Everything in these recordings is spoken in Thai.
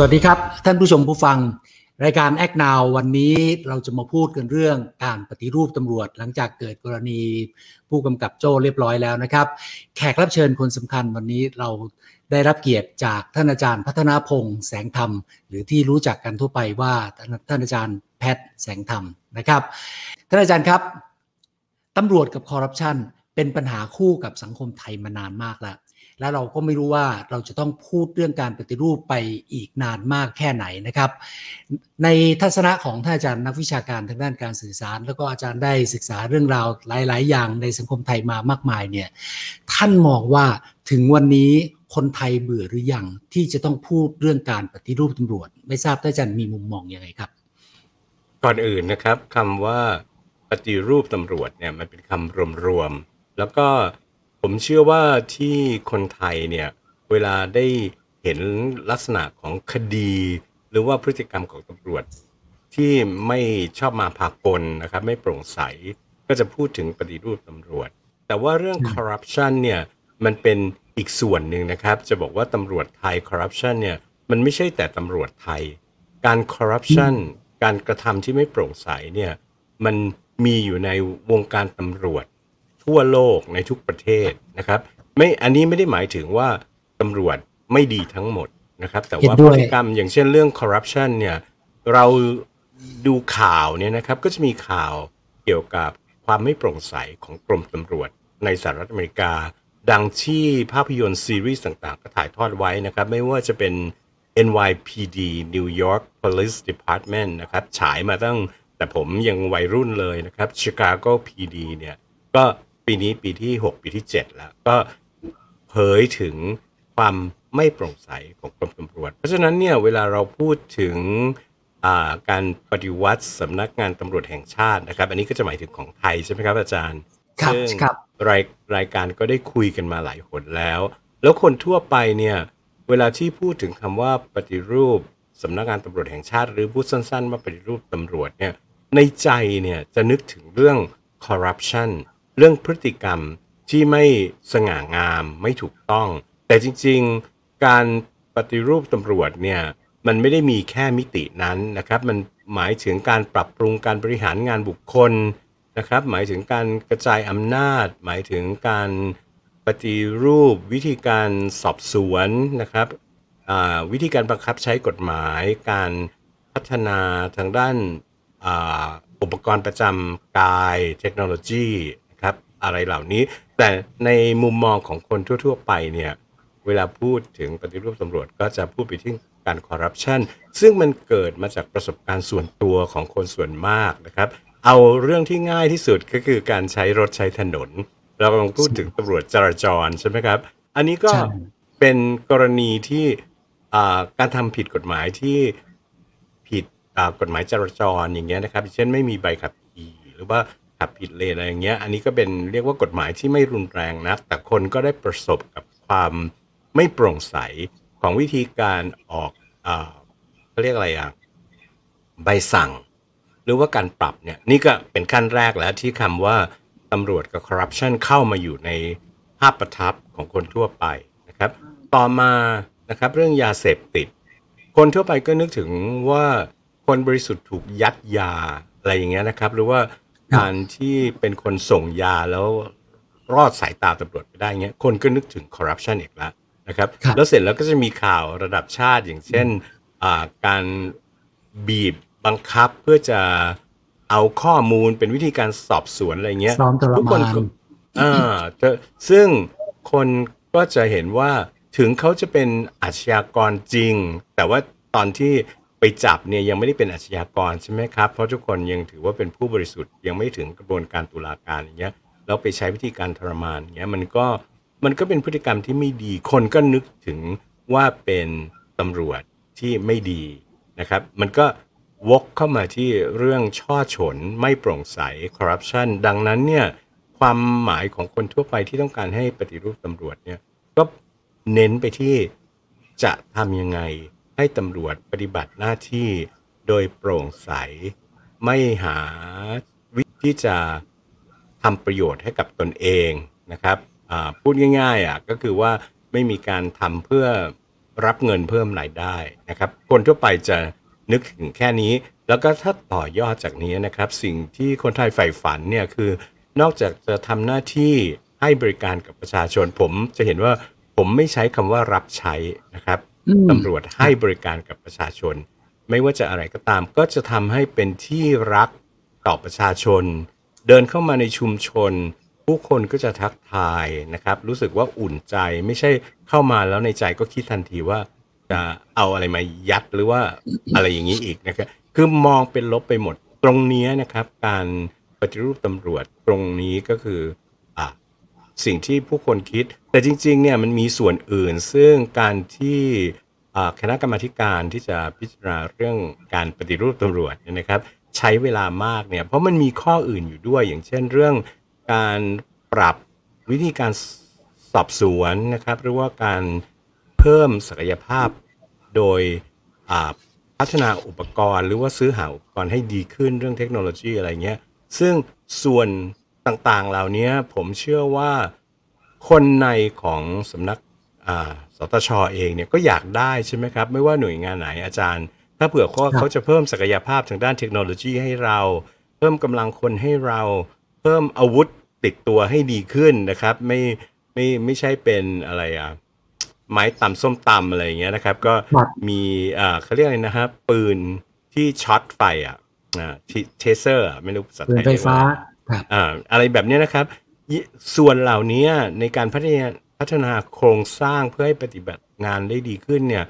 สวัสดีครับ ท่านผู้ชมผู้ฟัง รายการแอคนาววันนี้เราจะมาพูดกันเรื่องการปฏิรูปตำรวจ หลังจากเกิดกรณีผู้กำกับโจ้เรียบร้อยแล้วนะครับ แขกรับเชิญคนสำคัญวันนี้เราได้รับเกียรติจากท่านอาจารย์พัฒนาพงษ์แสงธรรม หรือที่รู้จักกันทั่วไปว่าท่านอาจารย์แพทย์แสงธรรมนะครับ ท่านอาจารย์ครับตำรวจกับคอร์รัปชันเป็นปัญหาคู่กับสังคมไทยมานานมากแล้ว แล้วเราก็ไม่รู้ว่าเราจะต้องพูดเรื่องการปฏิรูปไปอีกนานมากแค่ไหนนะครับ ในทัศนะของท่านอาจารย์นักวิชาการทางด้านการสื่อสาร แล้วก็อาจารย์ได้ศึกษาเรื่องราวหลาย ๆ อย่างในสังคมไทยมามากมายเนี่ยท่านมองว่าถึงวันนี้คนไทยเบื่อหรือยังที่จะต้องพูดเรื่องการปฏิรูปตำรวจ ไม่ทราบท่านอาจารย์มีมุมมองอยังไงครับ ก่อนอื่นนะครับคำว่าปฏิรูปตำรวจเนี่ยมันเป็นคำรวมๆแล้วก็ ผมเชื่อว่าที่คนไทยเนี่ยเวลาได้เห็นลักษณะของคดี หรือว่าพฤติกรรมของตำรวจ ที่ไม่ชอบมาพากลนะครับ ไม่โปร่งใสก็จะพูดถึงปฏิรูปตำรวจ แต่ว่าเรื่องคอร์รัปชันเนี่ยมันเป็นอีกส่วนหนึ่งนะครับ จะบอกว่าตำรวจไทยคอร์รัปชันเนี่ยมันไม่ใช่แต่ตำรวจไทย การคอร์รัปชันการกระทำที่ไม่โปร่งใสเนี่ยมันมีอยู่ในวงการตำรวจ ทั่วโลกในทุกประเทศนะครับ ไม่อันนี้ไม่ได้หมายถึงว่าตำรวจไม่ดีทั้งหมดนะครับ แต่ว่าพฤติกรรมอย่างเช่นเรื่องคอร์รัปชันเนี่ยเราดูข่าวเนี่ยนะครับก็จะมีข่าวเกี่ยวกับความไม่โปร่งใสของกรมตำรวจในสหรัฐอเมริกา ดังที่ภาพยนตร์ซีรีส์ต่างๆ ก็ถ่ายทอดไว้นะครับ ไม่ว่าจะเป็น NYPD New York Police Department นะครับ ฉายมาตั้งแต่ผมยังวัยรุ่นเลยนะครับ Chicago PD เนี่ย ก็ ปีนี้ปีที่ 6 ปีที่ 7 แล้ว ก็เผยถึงความไม่โปร่งใสของกรมตำรวจ เพราะฉะนั้นเนี่ยเวลาเราพูดถึงการปฏิวัติสำนักงานตำรวจแห่งชาตินะครับ อันนี้ก็จะหมายถึงของไทยใช่ไหมครับอาจารย์ครับครับรายรายการก็ได้คุยกันมาหลายคนแล้ว แล้วคนทั่วไปเนี่ยเวลาที่พูดถึงคำว่าปฏิรูปสำนักงานตำรวจแห่งชาติ หรือพูดสั้นๆว่าปฏิรูปตำรวจเนี่ยในใจเนี่ยจะนึกถึงเรื่องคอร์รัปชัน เรื่องพฤติกรรมที่ไม่สง่างามไม่ถูกต้อง แต่จริงๆ การปฏิรูปตำรวจเนี่ยมันไม่ได้มีแค่มิตินั้นนะครับ มันหมายถึงการปรับปรุงการบริหารงานบุคคลนะครับ หมายถึงการกระจายอำนาจ หมายถึงการปฏิรูปวิธีการสอบสวนนะครับวิธีการบังคับใช้กฎหมาย การพัฒนาทางด้านอุปกรณ์ประจำกายเทคโนโลยี อะไรเหล่านี้ แต่ในมุมมองของคนทั่ว ๆ ไปเนี่ยเวลาพูดถึงปฏิรูปตำรวจก็จะพูดไปที่การคอร์รัปชันซึ่งมันเกิดมาจากประสบการณ์ส่วนตัวของคนส่วนมากนะครับ เอาเรื่องที่ง่ายที่สุดก็คือการใช้รถใช้ถนน เรากำลังพูดถึงตำรวจจราจรใช่ไหมครับ อันนี้ก็เป็นกรณีที่การทำผิดกฎหมายที่ผิดกฎหมายจราจรอย่างเงี้ยนะครับเช่นไม่มีใบขับขี่หรือว่า ขับผิดเลนอะไรอย่างเงี้ย อันนี้ก็เป็นเรียกว่ากฎหมายที่ไม่รุนแรงนะแต่คนก็ได้ประสบกับความไม่โปร่งใสของวิธีการออกเขาเรียกอะไรอะใบสั่ง หรือว่าการปรับเนี่ยนี่ก็เป็นขั้นแรกแล้วที่คำว่าตำรวจกับคอร์รัปชันเข้ามาอยู่ในภาพประทับของคนทั่วไปนะครับ ต่อมานะครับเรื่องยาเสพติด คนทั่วไปก็นึกถึงว่าคนบริสุทธิ์ถูกยัดยาอะไรอย่างเงี้ยนะครับ หรือว่า การที่เป็นคนส่งยาแล้วรอดสายตาตำรวจไปได้เงี้ยคนก็นึกถึงคอร์รัปชันอีกแล้วนะครับแล้วเสร็จแล้วก็จะมีข่าวระดับชาติอย่างเช่นการบีบบังคับเพื่อจะเอาข้อมูลเป็นวิธีการสอบสวนอะไรเงี้ยทุกคนอ่าซึ่งคนก็จะเห็นว่าถึงเขาจะเป็นอาชญากรจริง แต่ว่าตอนที่ ไปจับเนี่ยยังไม่ได้เป็นอาชญากรใช่ไหมครับ เพราะทุกคนยังถือว่าเป็นผู้บริสุทธิ์ยังไม่ถึงกระบวนการตุลาการอย่างเงี้ยแล้วไปใช้วิธีการทรมานอย่างเงี้ยมันก็มันก็เป็นพฤติกรรมที่ไม่ดีคนก็นึกถึงว่าเป็นตำรวจที่ไม่ดีนะครับ มันก็วกเข้ามาที่เรื่องช่อฉนไม่โปร่งใสคอร์รัปชันดังนั้นเนี่ยความหมายของคนทั่วไปที่ต้องการให้ปฏิรูปตำรวจเนี่ยก็เน้นไปที่จะทำยังไง ให้ตำรวจปฏิบัติหน้าที่โดยโปร่งใส ไม่หาวิธีที่จะทำประโยชน์ให้กับตนเองนะครับพูดง่ายๆอะก็คือว่าไม่มีการทำเพื่อรับเงินเพิ่มรายได้นะครับ คนทั่วไปจะนึกถึงแค่นี้ แล้วก็ถ้าต่อยอดจากนี้นะครับ สิ่งที่คนไทยใฝ่ฝันเนี่ยคือนอกจากจะทำหน้าที่ให้บริการกับประชาชนผมจะเห็นว่าผมไม่ใช้คำว่ารับใช้นะครับ ตำรวจให้บริการกับประชาชน ไม่ว่าจะอะไรก็ตาม ก็จะทำให้เป็นที่รักต่อประชาชน เดินเข้ามาในชุมชน ผู้คนก็จะทักทายนะครับ รู้สึกว่าอุ่นใจไม่ใช่เข้ามาแล้วในใจก็คิดทันทีว่าจะเอาอะไรมายัดหรือว่าอะไรอย่างนี้อีกนะครับคือมองเป็นลบไปหมดตรงนี้นะครับ การปฏิรูปตำรวจตรงนี้ก็คือ สิ่งที่ผู้คนคิด แต่จริงๆเนี่ยมันมีส่วนอื่น ซึ่งการที่คณะกรรมาการที่จะพิจารณาเรื่องการปฏิรูปตำรวจนะครับ ใช้เวลามากเนี่ยเพราะมันมีข้ออื่นอยู่ด้วย อย่างเช่นเรื่องการปรับวิธีการสอบสวนนะครับ หรือว่าการเพิ่มศักยภาพโดยพัฒนาอุปกรณ์ หรือว่าซื้อหาอุปกรณ์ให้ดีขึ้นเรื่องเทคโนโลยีอะไรเงี้ยซึ่งส่วน ต่างๆ เหล่านี้ผมเชื่อว่าคนในของสำนักอ่าสตชเองเนี่ยก็อยากได้ใช่ไหมครับ ไม่ว่าหน่วยงานไหนอาจารย์ ถ้าเผื่อว่าครับเขาจะเพิ่มศักยภาพทางด้านเทคโนโลยีให้เรา เพิ่มกำลังคนให้เรา เพิ่มอาวุธติดตัวให้ดีขึ้นนะครับ ไม่ไม่ไม่ใช่เป็นอะไรอะไม้ตำส้มตำอะไรอย่างเงี้ยนะครับ ก็ครับมีอ่าเขาเรียกอะไรนะครับปืนที่ช็อตไฟอะอ่า Taser ไม่รู้ภาษาปืไทนยเรียกว่ฟ้า อะไรแบบนี้นะครับ ส่วนเหล่านี้ในการพัฒนาพัฒนาโครงสร้างเพื่อให้ปฏิบัติงานได้ดีขึ้นเนี่ย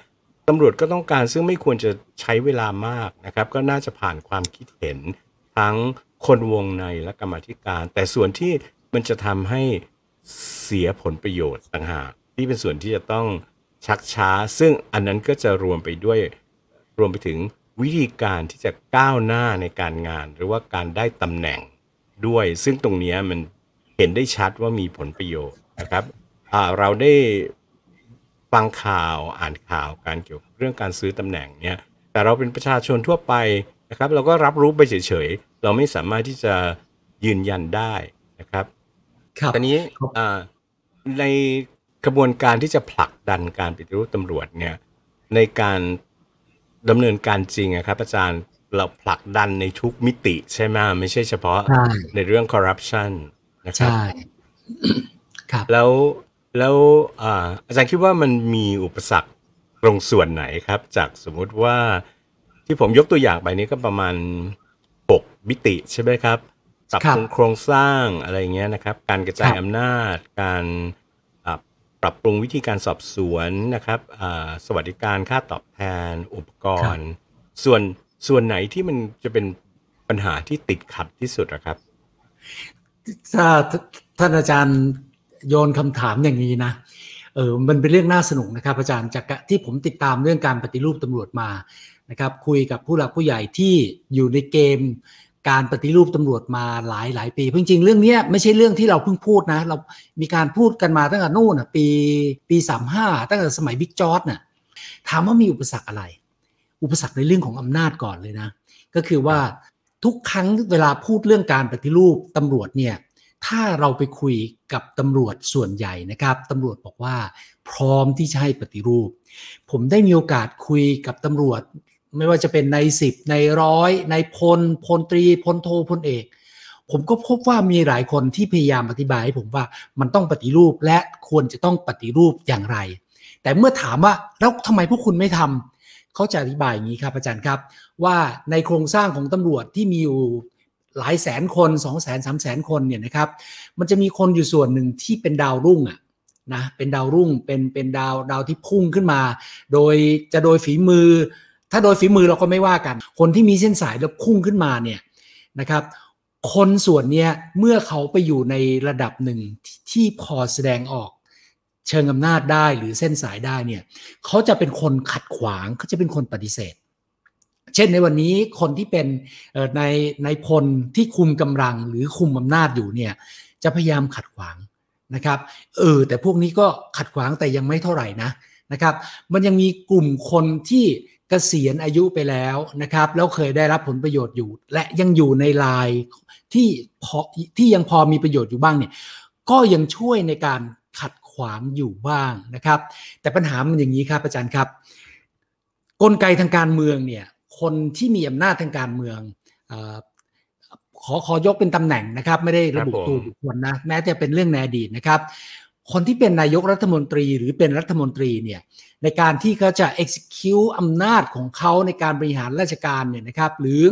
ตำรวจก็ต้องการซึ่งไม่ควรจะใช้เวลามากนะครับ ก็น่าจะผ่านความคิดเห็นทั้งคนวงในและกรรมธิการ แต่ส่วนที่มันจะทำให้เสียผลประโยชน์ต่างหากที่เป็นส่วนที่จะต้องชักช้า ซึ่งอันนั้นก็จะรวมไปด้วยรวมไปถึงวิธีการที่จะก้าวหน้าในการงาน หรือว่าการได้ตำแหน่ง ด้วย ซึ่งตรงเนี้ยมันเห็นได้ชัดว่ามีผลประโยชน์นะครับอ่าเราได้ฟังข่าวอ่านข่าวการเกี่ยวกับเรื่องการซื้อตำแหน่งเนี่ยแต่เราเป็นประชาชนทั่วไปนะครับ เราก็รับรู้ไปเฉยๆ เราไม่สามารถที่จะยืนยันได้นะครับครับตอนนี้ครับอ่าในกระบวนการที่จะผลักดันการปฏิรูปตำรวจเนี่ยในการดำเนินการจริงอะครับอาจารย์ เราผลักดันในทุกมิติใช่ไหมไม่ใช่เฉพาะใช่ในเรื่องคอร์รัปชันนะครับใช่ครับแล้วแล้วอ่าอาจารย์คิดว่ามันมีอุปสรรคตรงส่วนไหนครับ จากสมมุติว่าที่ผมยกตัวอย่างไปนี้ก็ประมาณ 6 มิติใช่ไหมครับปรับครับปรุงโครงสร้างอะไรอย่างเงี้ยนะครับ การกระจายครับอำนาจ การอ่าปรับปรุงวิธีการสอบสวนนะครับอ่าสวัสดิการค่าตอบแทนอุปกรณ์ ส่วน ส่วนไหนที่มันจะเป็นปัญหาที่ติดขัดที่สุดอะครับ ถ้าท่านอาจารย์โยนคำถามอย่างนี้นะเออมันเป็นเรื่องน่าสนุกนะครับ อาจารย์จากที่ผมติดตามเรื่องการปฏิรูปตำรวจมานะครับ คุยกับผู้หลักผู้ใหญ่ที่อยู่ในเกมการปฏิรูปตำรวจมาหลายหลายปีจริงๆเรื่องนี้ไม่ใช่เรื่องที่เราเพิ่งพูดนะ เรามีการพูดกันมาตั้งแต่นู่นปีปีสามห้าตั้งแต่สมัยบิ๊กจอร์ดน่ะถามว่ามีอุปสรรคอะไร อุปสรรคในเรื่องของอำนาจก่อนเลยนะ ก็คือว่าทุกครั้งเวลาพูดเรื่องการปฏิรูปตำรวจเนี่ยถ้าเราไปคุยกับตำรวจส่วนใหญ่นะครับตำรวจบอกว่า พร้อมที่จะให้ปฏิรูป ผมได้มีโอกาสคุยกับตำรวจ ไม่ว่าจะเป็นในสิบในร้อยในพลพลตรีพลโทพลเอก ผมก็พบว่ามีหลายคนที่พยายามอธิบายให้ผมว่ามันต้องปฏิรูปและควรจะต้องปฏิรูปอย่างไร แต่เมื่อถามว่าแล้วทำไมพวกคุณไม่ทำ เขาจะอธิบายอย่างนี้ครับอาจารย์ครับ ว่าในโครงสร้างของตำรวจที่มีอยู่หลายแสนคน2 0 0 0 0 0 3แสนคนเนี่ยนะครับ มันจะมีคนอยู่ส่วนหนึ่งที่เป็นดาวรุ่งอะนะเป็นดาวรุ่งเป็นเป็นดาวดาวที่พุ่งขึ้นมา โดยจะโดยฝีมือ ถ้าโดยฝีมือเราก็ไม่ว่ากัน คนที่มีเส้นสายแล้วพุ่งขึ้นมาเนี่ยนะครับ คนส่วนเนี้ยเมื่อเขาไปอยู่ในระดับหนึ่งทที่พอแสดงออก เชิงอำนาจได้หรือเส้นสายได้เนี่ยเขาจะเป็นคนขัดขวางเขาจะเป็นคนปฏิเสธ เช่นในวันนี้คนที่เป็นในในพลที่คุมกำลังหรือคุมอำนาจอยู่เนี่ยจะพยายามขัดขวางนะครับเออแต่พวกนี้ก็ขัดขวางแต่ยังไม่เท่าไหร่นะนะครับ มันยังมีกลุ่มคนที่เกษียณอายุไปแล้วนะครับแล้วเคยได้รับผลประโยชน์อยู่ และยังอยู่ในลายที่พอที่ยังพอมีประโยชน์อยู่บ้างเนี่ยก็ยังช่วยในการ ขวางอยู่บ้างนะครับ แต่ปัญหามันอย่างนี้ครับอาจารย์ครับ กลไกทางการเมืองเนี่ยคนที่มีอำนาจทางการเมืองออขอขอยกเป็นตำแหน่งนะครับ ไม่ได้ระบุตัวบุคคลนะแม้จะเป็นเรื่องในอดีตนะครับ คนที่เป็นนายกรัฐมนตรีหรือเป็นรัฐมนตรีเนี่ยในการที่เขาจะ execute อำนาจของเขาในการบริหารราชการเนี่ยนะครับ หรือ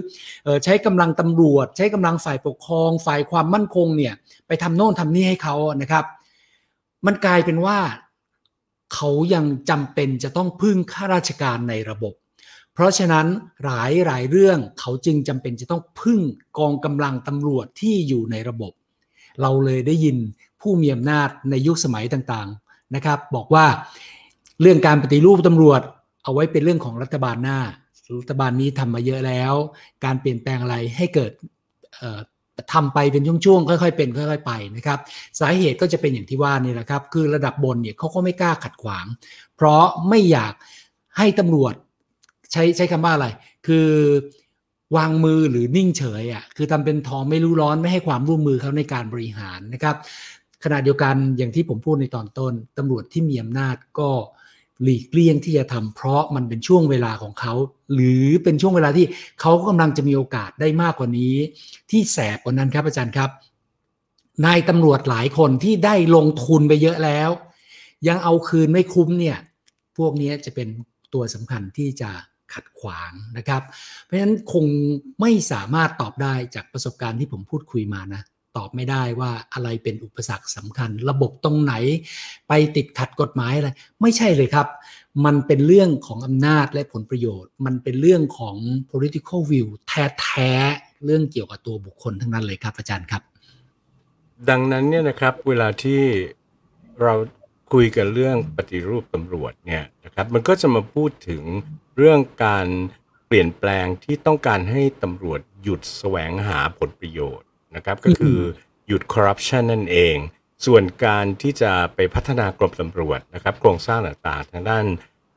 ออใช้กำลังตำรวจ ใช้กำลังฝ่ายปกครอง ฝ่ายความมั่นคงเนี่ยไปทำโน่นทำนี่ให้เขานะครับ มันกลายเป็นว่าเขายังจำเป็นจะต้องพึ่งข้าราชการในระบบ เพราะฉะนั้นหลายหลายเรื่องเขาจึงจำเป็นจะต้องพึ่งกองกำลังตำรวจที่อยู่ในระบบ เราเลยได้ยินผู้มีอำนาจในยุคสมัยต่างๆนะครับ บอกว่าเรื่องการปฏิรูปตำรวจเอาไว้เป็นเรื่องของรัฐบาลหน้ารัฐบาลนี้ทำมาเยอะแล้ว การเปลี่ยนแปลงอะไรให้เกิด ทำไปเป็นช่วงๆค่อยๆเป็นค่อย ๆ ไปนะครับ สาเหตุก็จะเป็นอย่างที่ว่านี่แหละครับ คือระดับบนเนี่ยเขาก็ไม่กล้าขัดขวาง เพราะไม่อยากให้ตำรวจใช้ใช้คำว่าอะไร คือวางมือหรือนิ่งเฉยอะคือทำเป็นทองไม่รู้ร้อนไม่ให้ความร่วมมือเขาในการบริหารนะครับขณะเดียวกันอย่างที่ผมพูดในตอนต้นตำรวจที่มีอำนาจก็ หลีกเลี่ยงที่จะทำเพราะมันเป็นช่วงเวลาของเขา หรือเป็นช่วงเวลาที่เขากำลังจะมีโอกาสได้มากกว่านี้ ที่แสบกว่านั้นครับอาจารย์ครับนายตำรวจหลายคนที่ได้ลงทุนไปเยอะแล้ว ยังเอาคืนไม่คุ้มเนี่ยพวกนี้จะเป็นตัวสำคัญที่จะขัดขวางนะครับ เพราะฉะนั้นคงไม่สามารถตอบได้จากประสบการณ์ที่ผมพูดคุยมานะ ตอบไม่ได้ว่าอะไรเป็นอุปสรรคสำคัญ ระบบตรงไหนไปติดขัดกฎหมายอะไรไม่ใช่เลยครับ มันเป็นเรื่องของอำนาจและผลประโยชน์ มันเป็นเรื่องของ political view แท้ๆเรื่องเกี่ยวกับตัวบุคคลทั้งนั้นเลยครับอาจารย์ครับ ดังนั้นเนี่ยนะครับเวลาที่เราคุยกันเรื่องปฏิรูปตำรวจเนี่ยนะครับมันก็จะมาพูดถึงเรื่องการเปลี่ยนแปลงที่ต้องการให้ตำรวจหยุดแสวงหาผลประโยชน์ นะครับก็คือหยุดคอร์รัปชันนั่นเอง ส่วนการที่จะไปพัฒนากรมตำรวจนะครับ โครงสร้างต่างๆ ทางด้าน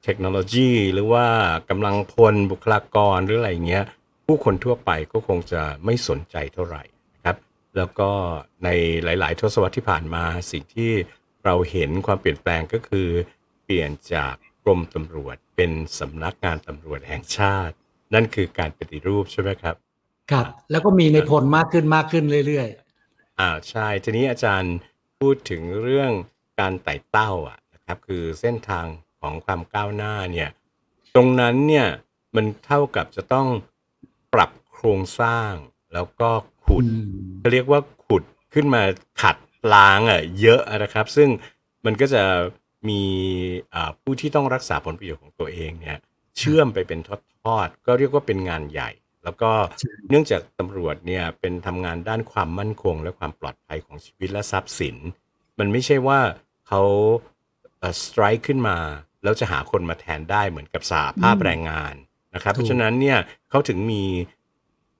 เทคโนโลยี หรือว่ากำลังพลบุคลากรหรืออะไรเงี้ย ผู้คนทั่วไปก็คงจะไม่สนใจเท่าไหร่นะครับ แล้วก็ในหลาย ๆ ทศวรรษที่ผ่านมาสิ่งที่เราเห็นความเปลี่ยนแปลงก็คือ เปลี่ยนจากกรมตำรวจเป็นสำนักงานตำรวจแห่งชาติ นั่นคือการปฏิรูปใช่ไหมครับ ครับ แล้วก็มีในพลมากขึ้นมากขึ้นเรื่อยอ่าใช่ ทีนี้อาจารย์พูดถึงเรื่องการไต่เต้าอะนะครับ คือเส้นทางของความก้าวหน้าเนี่ย ตรงนั้นเนี่ยมันเท่ากับจะต้องปรับโครงสร้าง แล้วก็ขุดอืมเขาเรียกว่าขุดขึ้นมาขัดล้างอะเยอะนะครับ ซึ่งมันก็จะมีอ่าผู้ที่ต้องรักษาผลประโยชน์ของตัวเองเนี่ย เชื่อมไปเป็นทอดๆก็เรียกว่าเป็นงานใหญ่ แล้วก็ใช่เนื่องจากตำรวจเนี่ยเป็นทำงานด้านความมั่นคง และความปลอดภัยของชีวิตและทรัพย์สิน มันไม่ใช่ว่าเขาสไตร์ขึ้นมา แล้วจะหาคนมาแทนได้เหมือนกับสหภาพอืมแรงงานนะครับถูกเพราะฉะนั้นเนี่ยเขาถึงมี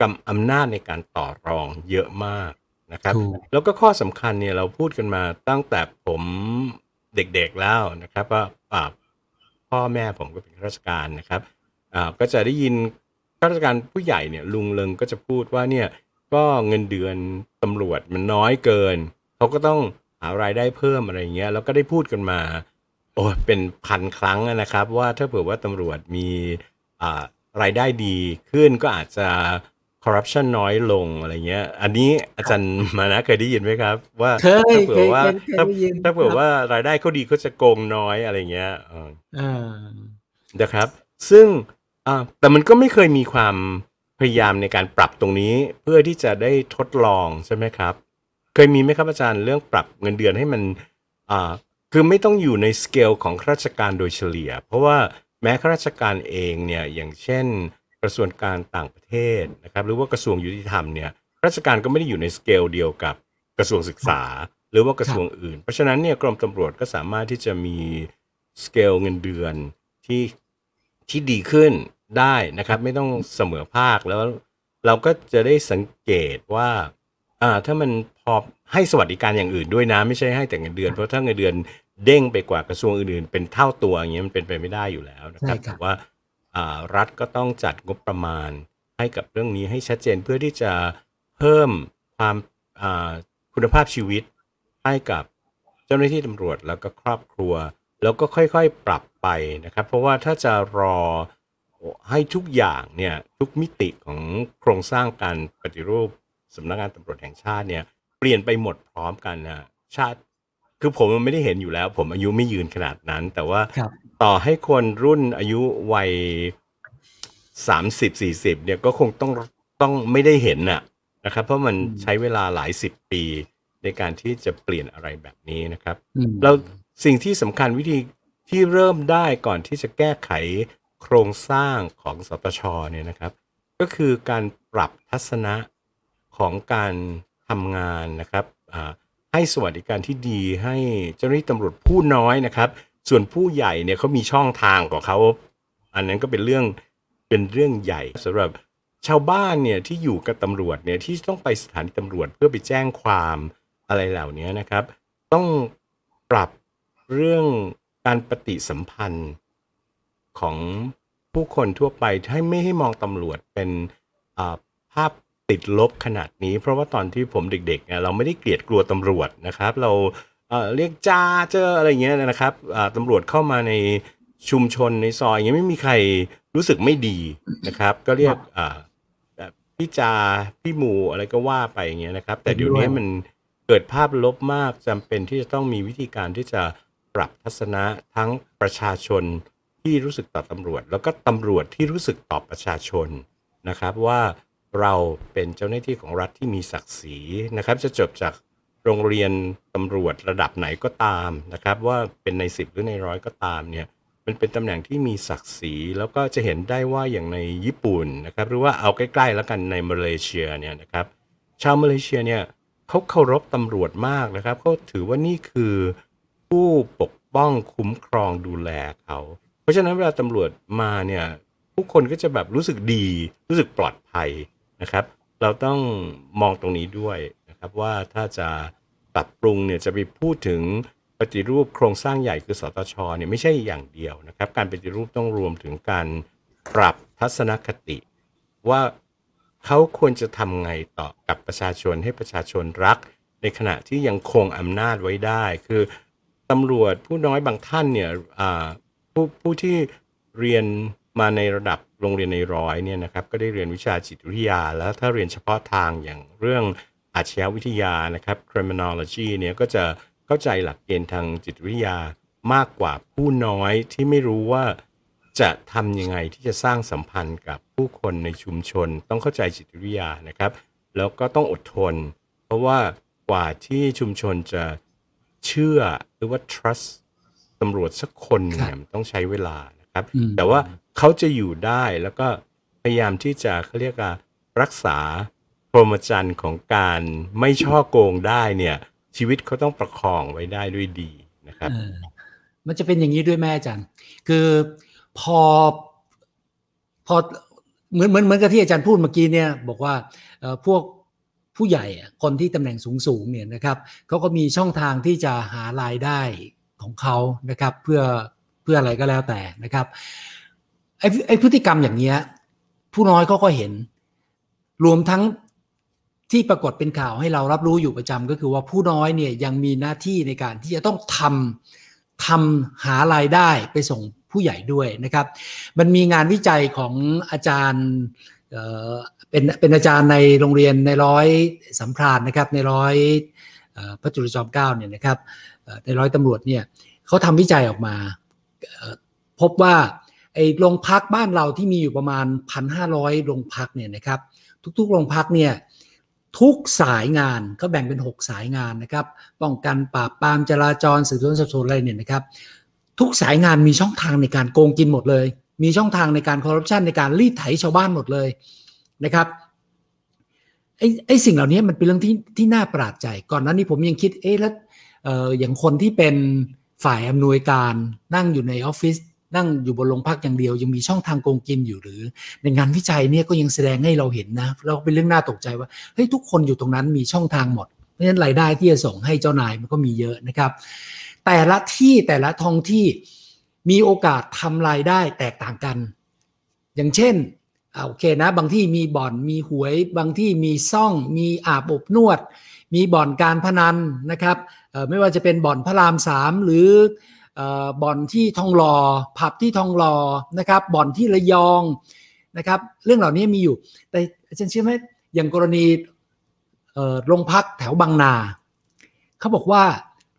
กำอำนาจในการต่อรองเยอะมากนะครับถูกแล้วก็ข้อสำคัญเนี่ยเราพูดกันมาตั้งแต่ผมเด็กๆแล้วนะครับว่าอ่าพ่อแม่ผมก็เป็นข้าราชการนะครับอ่าก็จะได้ยิน ข้าราชการผู้ใหญ่เนี่ยลุงเลิงก็จะพูดว่าเนี่ยก็เงินเดือนตำรวจมันน้อยเกินเขาก็ต้องหารายได้เพิ่มอะไรอย่างเงี้ยแล้วก็ได้พูดกันมา โอ้ยเป็นพันครั้งนะครับ ว่าถ้าเผื่อว่าตำรวจมีอ่ารายได้ดีขึ้นก็อาจจะคอร์รัปชันน้อยลงอะไรเงี้ย อันนี้อาจารย์มานะเคยได้ยินไหมครับ ว่าเคยถ้าเผื่อว่าเคยเคยถ้าได้ยินถ้าเผื่อครับว่ารายได้เขาดีเขาจะโกงน้อยอะไรเงี้ยเออๆอ่านะครับ ซึ่ง อ่าแต่มันก็ไม่เคยมีความพยายามในการปรับตรงนี้เพื่อที่จะได้ทดลองใช่ไหมครับ เคยมีไหมครับอาจารย์เรื่องปรับเงินเดือนให้มันอ่าคือไม่ต้องอยู่ในสเกลของข้าราชการโดยเฉลี่ย เพราะว่าแม้ข้าราชการเองเนี่ยอย่างเช่น กระทรวงการต่างประเทศนะครับ หรือว่ากระทรวงยุติธรรมเนี่ยราชการก็ไม่ได้อยู่ในสเกลเดียวกับกระทรวงศึกษา หรือว่ากระทรวงอื่น เพราะฉะนั้นเนี่ยกรมตำรวจก็สามารถที่จะมีสเกลเงินเดือนที่ที่ดีขึ้น ได้นะครับ ไม่ต้องเสมอภาคแล้วเราก็จะได้สังเกตว่าอ่าถ้ามันพอให้สวัสดิการอย่างอื่นด้วยนะ ไม่ใช่ให้แต่เงินเดือนเพราะถ้าเงินเดือนเด้งไปกว่ากระทรวงอื่นๆเป็นเท่าตัวอย่างเงี้ยมันเป็นไปไม่ได้อยู่แล้วนะครับใช่ครับแต่ว่าอ่ารัฐก็ต้องจัดงบประมาณให้กับเรื่องนี้ให้ชัดเจนเพื่อที่จะเพิ่มความอ่าคุณภาพชีวิตให้กับเจ้าหน้าที่ตำรวจแล้วก็ครอบครัว แล้วก็ค่อยๆปรับไปนะครับ เพราะว่าถ้าจะรอ ให้ทุกอย่างเนี่ยทุกมิติของโครงสร้างการปฏิรูปสำนักงานตำรวจแห่งชาติเนี่ยเปลี่ยนไปหมดพร้อมกันนะชาติ คือผมมันไม่ได้เห็นอยู่แล้ว ผมอายุไม่ยืนขนาดนั้น แต่ว่าครับต่อให้คนรุ่นอายุวัยสามสิบสี่สิบเนี่ยก็คงต้องต้องไม่ได้เห็นน่ะนะครับ เพราะมันอืมใช้เวลาหลายสิบปีในการที่จะเปลี่ยนอะไรแบบนี้นะครับอืมแล้วสิ่งที่สำคัญวิธีที่เริ่มได้ก่อนที่จะแก้ไข โครงสร้างของสตชเนี่ยนะครับ ก็คือการปรับทัศนะของการทำงานนะครับให้สวัสดิการที่ดีให้เจ้าหน้าที่ตำรวจผู้น้อยนะครับ ส่วนผู้ใหญ่เนี่ยเขามีช่องทางของเขา อันนั้นก็เป็นเรื่องเป็นเรื่องใหญ่สำหรับชาวบ้านเนี่ยที่อยู่กับตำรวจเนี่ยที่ต้องไปสถานีตำรวจเพื่อไปแจ้งความอะไรเหล่านี้นะครับ ต้องปรับเรื่องการปฏิสัมพันธ์ ของผู้คนทั่วไปให้ไม่ให้มองตำรวจเป็นอ่าภาพติดลบขนาดนี้ เพราะว่าตอนที่ผมเด็กๆเนี่ยเราไม่ได้เกลียดกลัวตำรวจนะครับ เราเอ่อเรียกจ้าเจออะไรอย่างเงี้ยนะครับอ่าตำรวจเข้ามาในชุมชนในซอยอย่างเงี้ยไม่มีใครรู้สึกไม่ดีนะครับ ก็เรียกอ่าแบบพี่จาพี่หมูอะไรก็ว่าไปอย่างเงี้ยนะครับ แต่เดี๋ยวนี้มันเกิดภาพลบมากจำเป็นที่จะต้องมีวิธีการที่จะปรับทัศนะทั้งประชาชน ที่รู้สึกต่อตำรวจ แล้วก็ตำรวจที่รู้สึกต่อประชาชนนะครับว่าเราเป็นเจ้าหน้าที่ของรัฐที่มีศักดิ์ศรีนะครับ จะจบจากโรงเรียนตำรวจระดับไหนก็ตามนะครับ ว่าเป็นในสิบหรือในร้อยก็ตามเนี่ยมันเป็นตำแหน่งที่มีศักดิ์ศรีแล้วก็จะเห็นได้ว่าอย่างในญี่ปุ่นนะครับ หรือว่าเอาใกล้ๆแล้วกันในมาเลเซียเนี่ยนะครับ ชาวมาเลเซียเนี่ยเขาเคารพตำรวจมากนะครับเขาถือว่านี่คือผู้ปกป้องคุ้มครองดูแลเขา ราะฉะนั้นเวลาตำรวจมาเนี่ยผู้คนก็จะแบบรู้สึกดี รู้สึกปลอดภัยนะครับ เราต้องมองตรงนี้ด้วยนะครับว่าถ้าจะปรับปรุงเนี่ยจะไปพูดถึงปฏิรูปโครงสร้างใหญ่คือสตชเนี่ยไม่ใช่อย่างเดียวนะครับ การปฏิรูปต้องรวมถึงการปรับทัศนคติ ว่าเขาควรจะทำไงต่อกับประชาชนให้ประชาชนรัก ในขณะที่ยังคงอำนาจไว้ได้ คือตำรวจผู้น้อยบางท่านเนี่ย ผู้ผู้ที่เรียนมาในระดับโรงเรียนในร้อยเนี่ยนะครับก็ได้เรียนวิชาจิตวิทยา แล้วถ้าเรียนเฉพาะทางอย่างเรื่องอาชญาวิทยานะครับ criminology เนี่ยก็จะเข้าใจหลักเกณฑ์ทางจิตวิทยามากกว่าผู้น้อยที่ไม่รู้ว่าจะทำยังไงที่จะสร้างสัมพันธ์กับผู้คนในชุมชน ต้องเข้าใจจิตวิทยานะครับ แล้วก็ต้องอดทน เพราะว่ากว่าที่ชุมชนจะเชื่อหรือว่า trust ตำรวจสักคนหนึ่งเนี่ยมันต้องใช้เวลานะครับอืมแต่ว่าเขาจะอยู่ได้แล้วก็พยายามที่จะเขาเรียกว่ารักษาพรหมจรรย์ของการไม่ช่อโกงได้เนี่ย ชีวิตเขาต้องประคองไว้ได้ด้วยดีนะครับเออมันจะเป็นอย่างนี้ด้วยแม่อาจารย์ คือพอพอเหมือนเหมือนเหมือนกับที่อาจารย์พูดเมื่อกี้เนี่ย บอกว่าเอ่อพวกผู้ใหญ่อะคนที่ตำแหน่งสูงสูงๆเนี่ยนะครับเขาก็มีช่องทางที่จะหารายได้ ของเขานะครับ เพื่อเพื่ออะไรก็แล้วแต่นะครับไอ้ไอพฤติกรรมอย่างเนี้ย ผู้น้อยเขาก็เห็น รวมทั้งที่ปรากฏเป็นข่าวให้เรารับรู้อยู่ประจำก็คือว่าผู้น้อยเนี่ยยังมีหน้าที่ในการที่จะต้องทำทำหารายได้ไปส่งผู้ใหญ่ด้วยนะครับ มันมีงานวิจัยของอาจารย์เอ่อเป็นเป็นอาจารย์ในโรงเรียนในร้อยสัมพรานนะครับในร้อยพระจุลจอมเกล้าเนี่ยนะครับ ในร้อยตำรวจเนี่ยเขาทำวิจัยออกมา พบว่าไอ้โรงพักบ้านเราที่มีอยู่ประมาณ 1,500โรงพักเนี่ยนะครับ ทุกๆโรงพักเนี่ยทุกสายงานก็แบ่งเป็น 6 สายงานนะครับป้องกันปราบปรามจราจรสืบสวนสอบสวนอะไรเนี่ยนะครับ ทุกสายงานมีช่องทางในการโกงกินหมดเลย มีช่องทางในการคอร์รัปชันในการรีดไถชาวบ้านหมดเลยนะครับไอ้ไอ้สิ่งเหล่านี้มันเป็นเรื่องที่ที่น่าประหลาดใจ ก่อนหน้านี้ผมยังคิดเอ๊ะแล้ว เอ่ออย่างคนที่เป็นฝ่ายอำนวยการนั่งอยู่ในออฟฟิศนั่งอยู่บนโรงพักอย่างเดียว ยังมีช่องทางโกงกินอยู่หรือ ในงานวิจัยเนี่ยก็ยังแสดงให้เราเห็นนะแล้วเป็นเรื่องน่าตกใจว่าเฮ้ยทุกคนอยู่ตรงนั้นมีช่องทางหมด เพราะฉะนั้นรายได้ที่จะส่งให้เจ้านายมันก็มีเยอะนะครับ แต่ละที่แต่ละท้องที่มีโอกาสทำรายได้แตกต่างกัน อย่างเช่นอโอเคนะ บางที่มีบ่อนมีหวย บางที่มีซ่อง มีอาบอบนวด มีบ่อนการพนันนะครับ ไม่ว่าจะเป็นบ่อนพระรามสามหรือบ่อนที่ทองหลอ่อผับที่ทองหลอ่อนะครับบ่อนที่ระยองนะครับเรื่องเหล่านี้มีอยู่ แต่อาจารย์เชื่อไหมอย่างกรณีโรงพักแถวบางนาเขาบอกว่า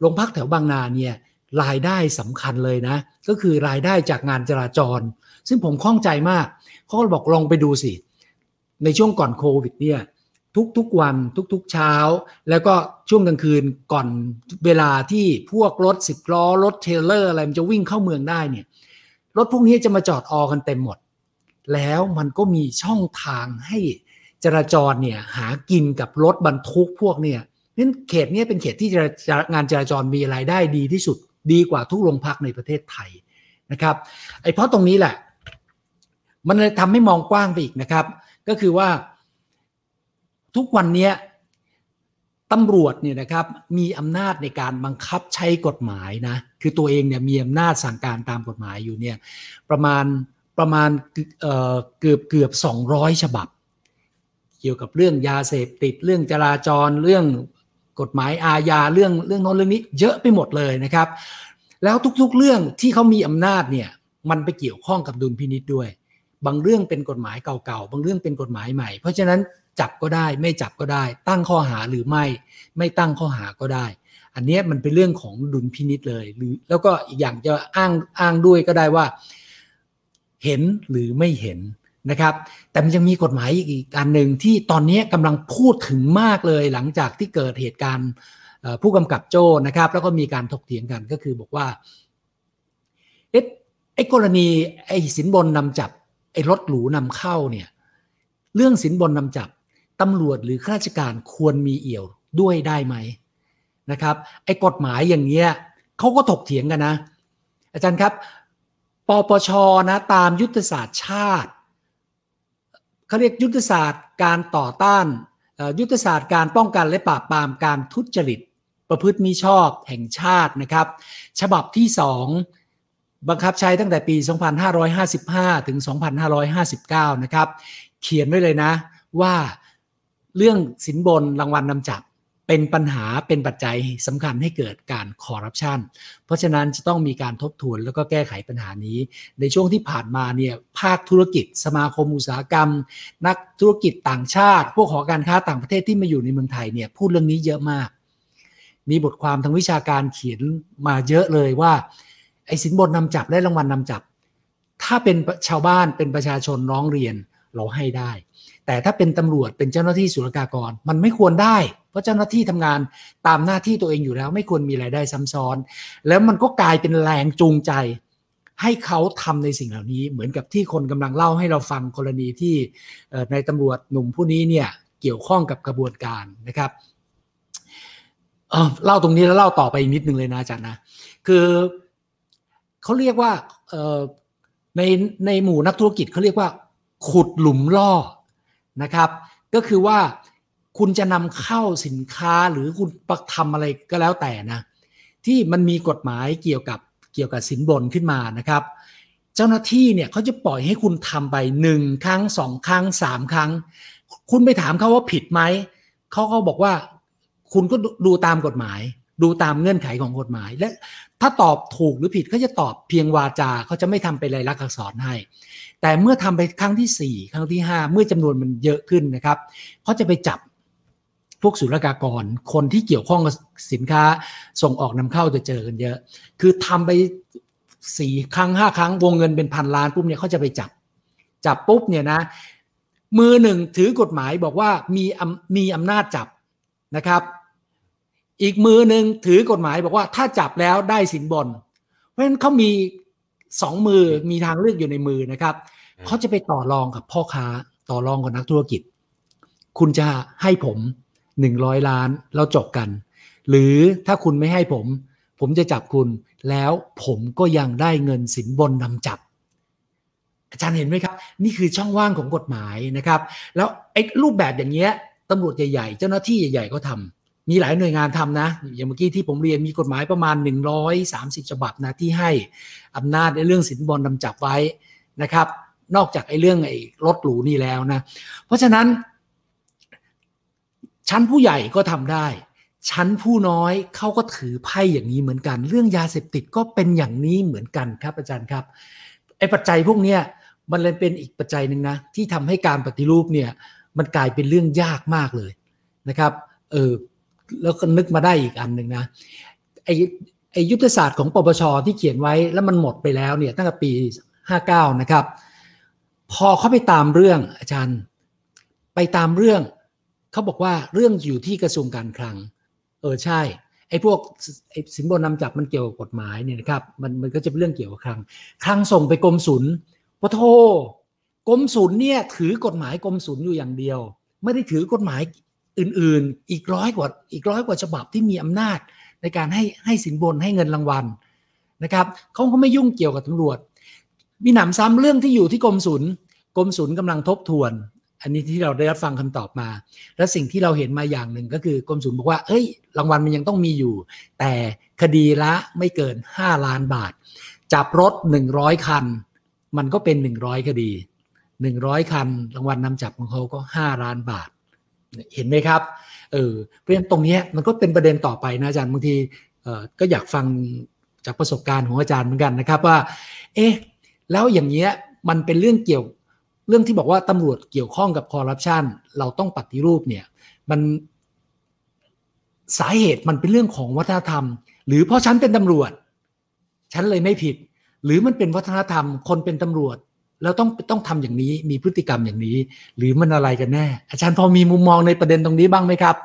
โรงพักแถวบางนาเนี่ยรายได้สำคัญเลยนะ ก็คือรายได้จากงานจราจร ซึ่งผมข้องใจมากเขาก็บอกลองไปดูสิ ในช่วงก่อนโควิดเนี่ย ทุกๆวันทุกๆเช้า แล้วก็ช่วงกลางคืนก่อนเวลาที่พวกรถสิบล้อรถเทเลอร์อะไรมันจะวิ่งเข้าเมืองได้เนี่ยรถพวกนี้จะมาจอดออกันเต็มหมด แล้วมันก็มีช่องทางให้จราจรเนี่ยหากินกับรถบรรทุกพวกเนี่ยนั้นเขตนี้เป็นเขตที่งานจราจรมีรายได้ดีที่สุดดีกว่าทุกโรงพักในประเทศไทยนะครับไอ้เพราะตรงนี้แหละ มันเลยทำให้มองกว้างไปอีกนะครับ ก็คือว่า ทุกวันนี้ตำรวจเนี่ยนะครับมีอำนาจในการบังคับใช้กฎหมายนะคือตัวเองเนี่ยมีอำนาจสั่งการตามกฎหมายอยู่เนี่ยประมาณประมาณเเกือบเกือบ 200 ฉบับ เกี่ยวกับเรื่องยาเสพติดเรื่องจราจรเรื่องกฎหมายอาญาเรื่องเรื่องโน้นเรื่องนี้ เยอะไปหมดเลยนะครับ แล้วทุกๆเรื่องที่เขามีอำนาจเนี่ยมันไปเกี่ยวข้องกับดุลพินิษด้วย บางเรื่องเป็นกฎหมายเก่าๆบางเรื่องเป็นกฎหมายใหม่ เพราะฉะนั้น จับก็ได้ ไม่จับก็ได้ ตั้งข้อหาหรือไม่ ไม่ตั้งข้อหาก็ได้ อันนี้มันเป็นเรื่องของดุลพินิษเลย หรือแล้วก็อีกอย่างจะอ้างอ้างด้วยก็ได้ว่า เห็นหรือไม่เห็นนะครับ แต่มันยังมีกฎหมายอีกอันหนึ่งที่ตอนนี้กำลังพูดถึงมากเลย หลังจากที่เกิดเหตุการณ์ผู้กำกับโจ้นะครับ แล้วก็มีการถกเถียงกันก็คือบอกว่าเอ๊ะไอ้กรณีไอ้สินบนนำจับไอ้รถหรูนำเข้าเนี่ย เรื่องสินบนนำจับ ตำรวจหรือข้าราชการควรมีเอี่ยวด้วยได้ไหมนะครับ ไอ้กฎหมายอย่างเงี้ยเขาก็ถกเถียงกันนะ อาจารย์ครับปปชนะตามยุทธศาสตร์ชาติเขาเรียกยุทธศาสตร์การต่อต้านยุทธศาสตร์การป้องกันและปราบปรามการทุจริต ประพฤติมิชอบแห่งชาตินะครับ ฉบับที่ 2 บังคับใช้ตั้งแต่ปี 2555 ถึง 2559 นะครับ เขียนไว้เลยนะว่า เรื่องสินบนรางวัลนนำจับเป็นปัญหาเป็นปัจจัยสำคัญให้เกิดการคอร์รัปชันเพราะฉะนั้นจะต้องมีการทบทวนแล้วก็แก้ไขปัญหานี้ ในช่วงที่ผ่านมาเนี่ยภาคธุรกิจ สมาคมอุตสาหกรรม นักธุรกิจต่างชาติ พวกหอการค้าต่างประเทศที่มาอยู่ในเมืองไทยเนี่ยพูดเรื่องนี้เยอะมาก มีบทความทางวิชาการเขียนมาเยอะเลยว่าไอ้สินบนนำจับและรางวัลนำจับ ถ้าเป็นชาวบ้านเป็นประชาชนร้องเรียนเราให้ได้ แต่ถ้าเป็นตำรวจเป็นเจ้าหน้าที่ศุลกากร มันไม่ควรได้ เพราะเจ้าหน้าที่ทำงานตามหน้าที่ตัวเองอยู่แล้ว ไม่ควรมีรายได้ซ้ำซ้อน แล้วมันก็กลายเป็นแรงจูงใจ ให้เขาทำในสิ่งเหล่านี้ เหมือนกับที่คนกำลังเล่าให้เราฟังกรณีที่ในตำรวจหนุ่มผู้นี้เนี่ยเกี่ยวข้องกับกระบวนการนะครับเล่าตรงนี้แล้วเล่าต่อไปอีกนิดนึงเลยนะอาจารย์นะคือเขาเรียกว่าในในหมู่นักธุรกิจเขาเรียกว่า ขุดหลุมล่อ นะครับ ก็คือว่าคุณจะนำเข้าสินค้าหรือคุณประทำอะไรก็แล้วแต่นะที่มันมีกฎหมายเกี่ยวกับเกี่ยวกับสินบนขึ้นมานะครับ เจ้าหน้าที่เนี่ยเขาจะปล่อยให้คุณทำไปหนึ่งครั้งสองครั้งสามครั้ง คุณไปถามเขาว่าผิดไหมเขาเขาบอกว่าคุณก็ดูตามกฎหมาย ดูตามเงื่อนไขของกฎหมาย และถ้าตอบถูกหรือผิดเขาจะตอบเพียงวาจาเขาจะไม่ทำเป็นลายลักษณ์อักษรให้ แต่เมื่อทำไปครั้งที่สี่ครั้งที่ห้าเมื่อจำนวนมันเยอะขึ้นนะครับเขาจะไปจับพวกศุลกากร คนที่เกี่ยวข้องกับสินค้าส่งออกนำเข้าจะเจอกันเยอะ คือทำไปสี่ครั้งห้าครั้งวงเงินเป็นพันล้านปุ๊บเนี่ยเขาจะไปจับ จับปุ๊บเนี่ยนะ มือหนึ่งถือกฎหมายบอกว่ามีมีอำนาจจับนะครับ อีกมือหนึ่งถือกฎหมายบอกว่าถ้าจับแล้วได้สินบน เพราะฉะนั้นเขามีสองมือมีทางเลือกอยู่ในมือนะครับเขาจะไปต่อรองกับพ่อค้าต่อรองกับนักธุรกิจ คุณจะให้ผมหนึ่งร้อยล้านเราจบกัน หรือถ้าคุณไม่ให้ผม ผมจะจับคุณแล้วผมก็ยังได้เงินสินบนนำจับ อาจารย์เห็นไหมครับ นี่คือช่องว่างของกฎหมายนะครับ แล้วไอ้รูปแบบอย่างเงี้ยตำรวจใหญ่ๆเจ้าหน้าที่ใหญ่ๆก็ทำ มีหลายหน่วยงานทำนะ อย่างเมื่อกี้ที่ผมเรียนมีกฎหมายประมาณ 130 ฉบับนะที่ให้อำนาจในเรื่องสินบนนำจับไว้นะครับ นอกจากไอ้เรื่องไอ้รถหรูนี่แล้วนะ เพราะฉะนั้น ชั้นผู้ใหญ่ก็ทำได้ ชั้นผู้น้อยเขาก็ถือไพ่อย่างนี้เหมือนกัน เรื่องยาเสพติดก็เป็นอย่างนี้เหมือนกันครับอาจารย์ครับไอ้ปัจจัยพวกเนี้ยมันเลยเป็นอีกปัจจัยหนึ่งนะที่ทำให้การปฏิรูปเนี่ยมันกลายเป็นเรื่องยากมากเลยนะครับเออ แล้วก็นึกมาได้อีกอันหนึ่งนะไอไอยุทธศาสตร์ของปปชที่เขียนไว้แล้วมันหมดไปแล้วเนี่ยตั้งแต่ปี 59 นะครับ พอเขาไปตามเรื่องอาจารย์ ไปตามเรื่องเขาบอกว่าเรื่องอยู่ที่กระทรวงการคลัง เออใช่ไอ้พวกไอ้สินบนนำจับมันเกี่ยวกับกฎหมายเนี่ยนะครับมันมันก็จะเป็นเรื่องเกี่ยวกับคลังคลังส่งไปกรมศุลปะโทกรมศุลเนี่ยถือกฎหมายกรมศุลอยู่อย่างเดียว ไม่ได้ถือกฎหมาย อื่นๆ อีกร้อยกว่าอีกร้อยกว่าฉบับที่มีอำนาจในการให้ให้สินบนให้เงินรางวัลนะครับเขาก็ไม่ยุ่งเกี่ยวกับตำรวจ มีหนำซ้ำเรื่องที่อยู่ที่กรมศุลกรมศุลกำลังทบทวน อันนี้ที่เราได้รับฟังคำตอบมา และสิ่งที่เราเห็นมาอย่างหนึ่งก็คือกรมศุลบอกว่า เอ้ย รางวัลมันยังต้องมีอยู่ แต่คดีละไม่เกิน 5 ล้านบาท จับรถ 100 คัน มันก็เป็น 100 คดี 100 คัน รางวัลนำจับของเขาก็ 5 ล้านบาท เห็นไหมครับเออเพราะฉะนั้นตรงนี้มันก็เป็นประเด็นต่อไปนะอาจารย์บางทีเออก็อยากฟังจากประสบการณ์ของอาจารย์เหมือนกันนะครับว่า เอ๊ะแล้วอย่างเงี้ยมันเป็นเรื่องเกี่ยวเรื่องที่บอกว่าตำรวจเกี่ยวข้องกับคอร์รัปชันเราต้องปฏิรูปเนี่ยมันสาเหตุมันเป็นเรื่องของวัฒนธรรม หรือเพราะฉันเป็นตำรวจ ฉันเลยไม่ผิด หรือมันเป็นวัฒนธรรม คนเป็นตำรวจ แล้วต้องต้องทำอย่างนี้มีพฤติกรรมอย่างนี้ หรือมันอะไรกันแน่ อาจารย์พอมีมุมมองในประเด็นตรงนี้บ้างไหมครับ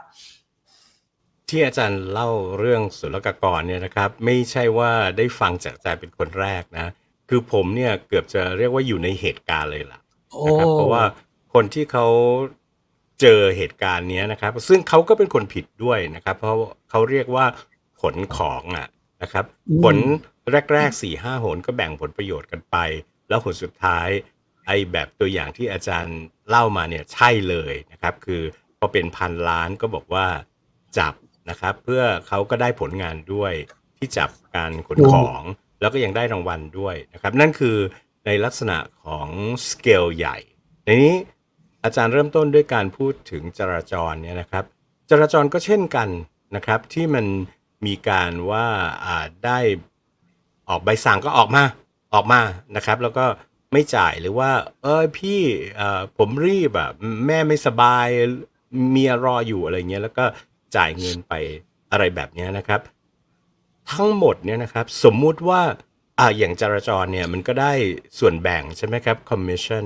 ที่อาจารย์เล่าเรื่องศุลกากรเนี่ยนะครับ ไม่ใช่ว่าได้ฟังจากอาจารย์เป็นคนแรกนะ คือผมเนี่ยเกือบจะเรียกว่าอยู่ในเหตุการณ์เลยล่ะนะครับเพราะว่าคนที่เขาเจอเหตุการณ์นี้นะครับ ซึ่งเขาก็เป็นคนผิดด้วยนะครับ เพราะเขาเรียกว่าผลของอะนะครับ ผลแรกๆสี่ห้าหนก็แบ่งผลประโยชน์กันไป แล้วผลสุดท้ายไอ้แบบตัวอย่างที่อาจารย์เล่ามาเนี่ยใช่เลยนะครับ คือพอเป็นพันล้านก็บอกว่าจับนะครับ เพื่อเขาก็ได้ผลงานด้วยที่จับการขนของแล้วก็ยังได้รางวัลด้วยนะครับ นั่นคือในลักษณะของสเกลใหญ่ ในนี้อาจารย์เริ่มต้นด้วยการพูดถึงจราจรเนี่ยนะครับ จราจรก็เช่นกันนะครับที่มันมีการว่าได้ออกใบสั่งก็ออกมา ออกมานะครับ แล้วก็ไม่จ่ายหรือว่า เออพี่ผมรีบอะแม่ไม่สบายเมียรออยู่อะไรเงี้ยแล้วก็จ่ายเงินไปอะไรแบบนี้นะครับ ทั้งหมดเนี่ยนะครับ สมมุติว่าอ่าอย่างจราจรเนี่ยมันก็ได้ส่วนแบ่งใช่ไหมครับคอมมิชชั่น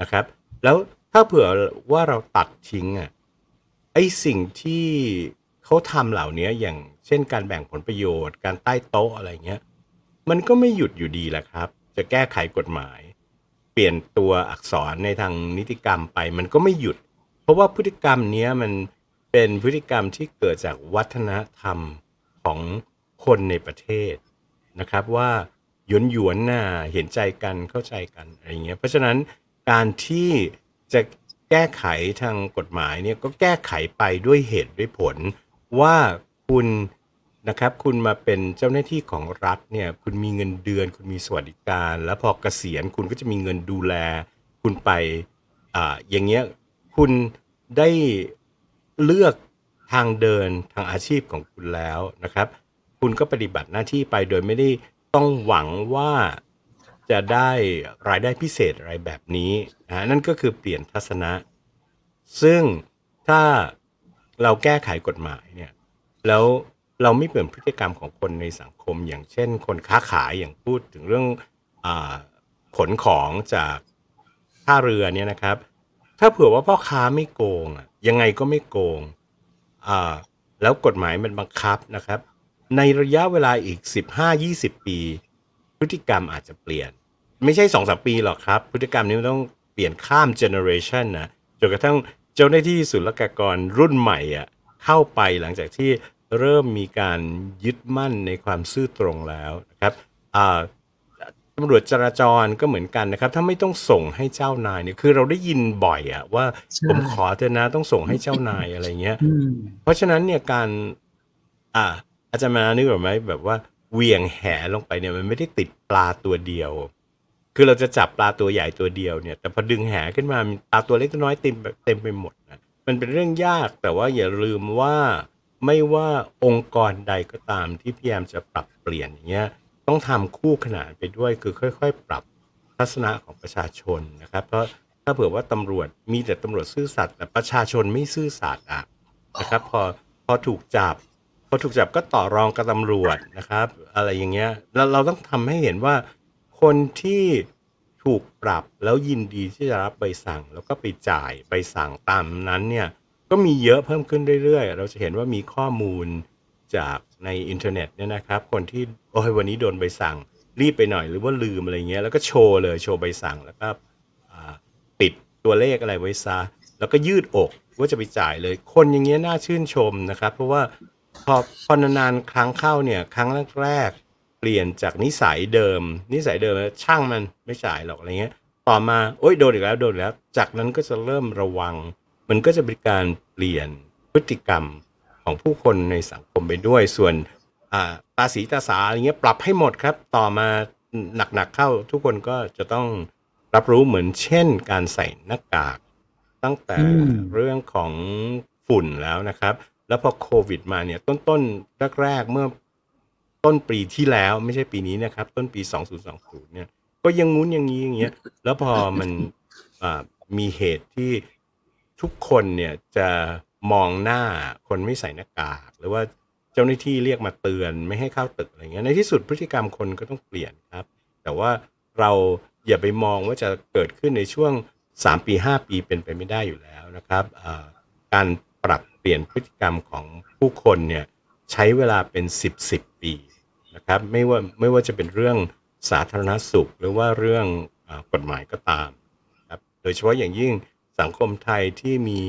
นะครับ แล้วถ้าเผื่อว่าเราตัดทิ้งอะไอสิ่งที่เขาทำเหล่านี้อย่างเช่นการแบ่งผลประโยชน์ การใต้โต๊ะอะไรเงี้ย มันก็ไม่หยุดอยู่ดีแหละครับ จะแก้ไขกฎหมาย เปลี่ยนตัวอักษรในทางนิติกรรมไป มันก็ไม่หยุด เพราะว่าพฤติกรรมนี้มันเป็นพฤติกรรมที่เกิดจากวัฒนธรรมของคนในประเทศนะครับว่าหยวนหยวนน่ะเห็นใจกันเข้าใจกันอะไรเงี้ยเพราะฉะนั้นการที่จะแก้ไขทางกฎหมายเนี่ยก็แก้ไขไปด้วยเหตุด้วยผล ว่าคุณ นะครับ คุณมาเป็นเจ้าหน้าที่ของรัฐเนี่ย คุณมีเงินเดือน คุณมีสวัสดิการ แล้วพอเกษียณคุณก็จะมีเงินดูแล คุณไปอ่าอย่างเงี้ยคุณได้เลือกทางเดินทางอาชีพของคุณแล้วนะครับ คุณก็ปฏิบัติหน้าที่ไปโดยไม่ได้ต้องหวังว่าจะได้รายได้พิเศษอะไรแบบนี้นะนั่นก็คือเปลี่ยนทัศนะ ซึ่งถ้าเราแก้ไขกฎหมายเนี่ยแล้ว เราไม่เปลี่ยนพฤติกรรมของคนในสังคม อย่างเช่น คนค้าขายอย่างพูดถึงเรื่องอขนของจากท่าเรือเนี่ยนะครับ ถ้าเผื่อว่าพ่อค้าไม่โกงยังไงก็ไม่โกงแล้วกฎหมายมันบังคับนะครับ ในระยะเวลาอีก 15-20 ปี พฤติกรรมอาจจะเปลี่ยน ไม่ใช่สองสปีหรอกครับ พฤติกรรมนี้มันต้องเปลี่ยนข้ามเจเนอเรชันนะจนกระทั่งเจ้าหน้าที่ศุลกากรรุ่นใหม่อะเข้าไปหลังจากที่ เริ่มมีการยึดมั่นในความซื่อตรงแล้วนะครับตำรวจจราจรก็เหมือนกันนะครับ ถ้าไม่ต้องส่งให้เจ้านายเนี่ยคือเราได้ยินบ่อยอะว่าผมขอเถอะนะต้องส่งให้เจ้านายอะไรเงี้ยเพราะฉะนั้นเนี่ยการ อ่า อาจารย์มานึกออกไหมแบบว่าเวียงแหลงไปเนี่ยมันไม่ได้ติดปลาตัวเดียว คือเราจะจับปลาตัวใหญ่ตัวเดียวเนี่ย แต่พอดึงแหขึ้นมาปลาตัวเล็กตัวน้อยเต็มเต็มไปหมดนะมันเป็นเรื่องยากแต่ว่าอย่าลืมว่า ไม่ว่าองค์กรใดก็ตามที่พยายามจะปรับเปลี่ยนอย่างเงี้ยต้องทำคู่ขนานไปด้วยคือค่อยๆ ปรับทัศนะของประชาชนนะครับ เพราะถ้าเผื่อว่าตำรวจมีแต่ตำรวจซื่อสัตย์แต่ประชาชนไม่ซื่อสัตย์อะนะครับพอพอถูกจับพอถูกจับก็ต่อรองกับตำรวจนะครับ อะไรอย่างเงี้ยเราเราต้องทำให้เห็นว่า คนที่ถูกปรับแล้วยินดีที่จะรับใบสั่ง แล้วก็ไปจ่ายใบสั่งตามนั้นเนี่ย ก็มีเยอะเพิ่มขึ้นเรื่อยๆ เราจะเห็นว่ามีข้อมูลจากในอินเทอร์เน็ตเนี่ยนะครับ คนที่โอ้ยวันนี้โดนใบสั่ง รีบไปหน่อยหรือว่าลืมอะไรเงี้ยแล้วก็โชว์เลยโชว์ใบสั่งแล้วก็ปิดตัวเลขอะไรไว้ซะแล้วก็ยืดอกว่าจะไปจ่ายเลย คนอย่างเงี้ยน่าชื่นชมนะครับ เพราะว่าพอพอนานๆครั้งเข้าเนี่ยครั้งแรกๆเปลี่ยนจากนิสัยเดิม นิสัยเดิมช่างมันไม่จ่ายหรอกอะไรเงี้ย ต่อมาโอ้ยโดนอีกแล้วโดนแล้ว จากนั้นก็จะเริ่มระวัง มันก็จะเป็นการเปลี่ยนพฤติกรรมของผู้คนในสังคมไปด้วย ส่วนอ่าตาสีตาสาอะไรเงี้ยปรับให้หมดครับ ต่อมาหนักๆเข้าทุกคนก็จะต้องรับรู้เหมือนเช่นการใส่หน้ากาก ตั้งแต่อืมเรื่องของฝุ่นแล้วนะครับ แล้วพอโควิดมาเนี่ยต้นๆแรกๆเมื่อต้นปีที่แล้วไม่ใช่ปีนี้นะครับ ต้นปี 2020 เนี่ย ก็ยังงุ้นอย่างนี้อย่างเงี้ยแล้วพอมันอ่ามีเหตุที่ ทุกคนเนี่ยจะมองหน้าคนไม่ใส่หน้ากาก หรือว่าเจ้าหน้าที่เรียกมาเตือนไม่ให้เข้าตึกอะไรเงี้ยในที่สุดพฤติกรรมคนก็ต้องเปลี่ยนครับ แต่ว่าเราอย่าไปมองว่าจะเกิดขึ้นในช่วง 3 ปี 5 ปีเป็นไปไม่ได้อยู่แล้วนะครับการปรับเปลี่ยนพฤติกรรมของผู้คนเนี่ยใช้เวลาเป็น 10 10 ปีนะครับไม่ว่าไม่ว่าจะเป็นเรื่องสาธารณสุข หรือว่าเรื่องอกฎหมายก็ตามครับโดยเฉพาะอย่างยิ่ง สังคมไทยที่มี